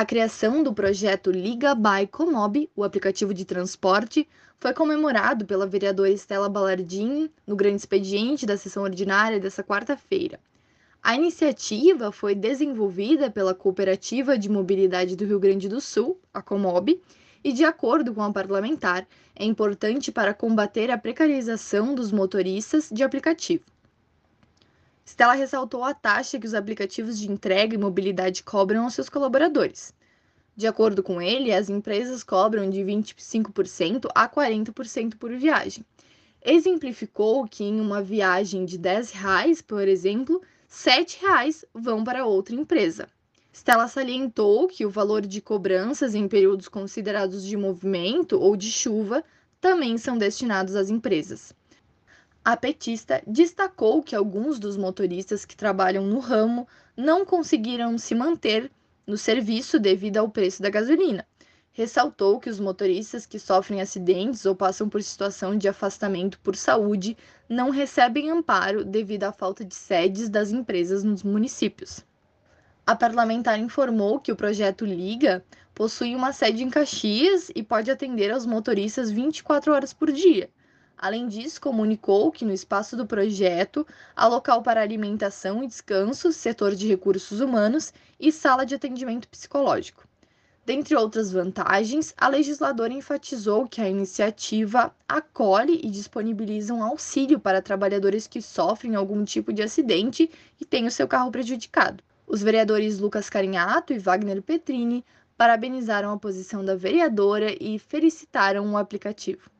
A criação do projeto Liga by Comob, o aplicativo de transporte, foi comemorado pela vereadora Estela Balardim no grande expediente da sessão ordinária dessa quarta-feira. A iniciativa foi desenvolvida pela Cooperativa de Mobilidade do Rio Grande do Sul, a Comob, e, de acordo com a parlamentar, é importante para combater a precarização dos motoristas de aplicativo. Stella ressaltou a taxa que os aplicativos de entrega e mobilidade cobram aos seus colaboradores. De acordo com ele, as empresas cobram de 25% a 40% por viagem. Exemplificou que em uma viagem de 10 reais, por exemplo, 7 reais vão para outra empresa. Stella salientou que o valor de cobranças em períodos considerados de movimento ou de chuva também são destinados às empresas. A petista destacou que alguns dos motoristas que trabalham no ramo não conseguiram se manter no serviço devido ao preço da gasolina. Ressaltou que os motoristas que sofrem acidentes ou passam por situação de afastamento por saúde não recebem amparo devido à falta de sedes das empresas nos municípios. A parlamentar informou que o projeto Liga possui uma sede em Caxias e pode atender aos motoristas 24 horas por dia Além disso, comunicou que no espaço do projeto há local para alimentação e descanso, setor de recursos humanos e sala de atendimento psicológico. Dentre outras vantagens, a legisladora enfatizou que a iniciativa acolhe e disponibiliza um auxílio para trabalhadores que sofrem algum tipo de acidente e têm o seu carro prejudicado. Os vereadores Lucas Carinhato e Wagner Petrini parabenizaram a posição da vereadora e felicitaram o aplicativo.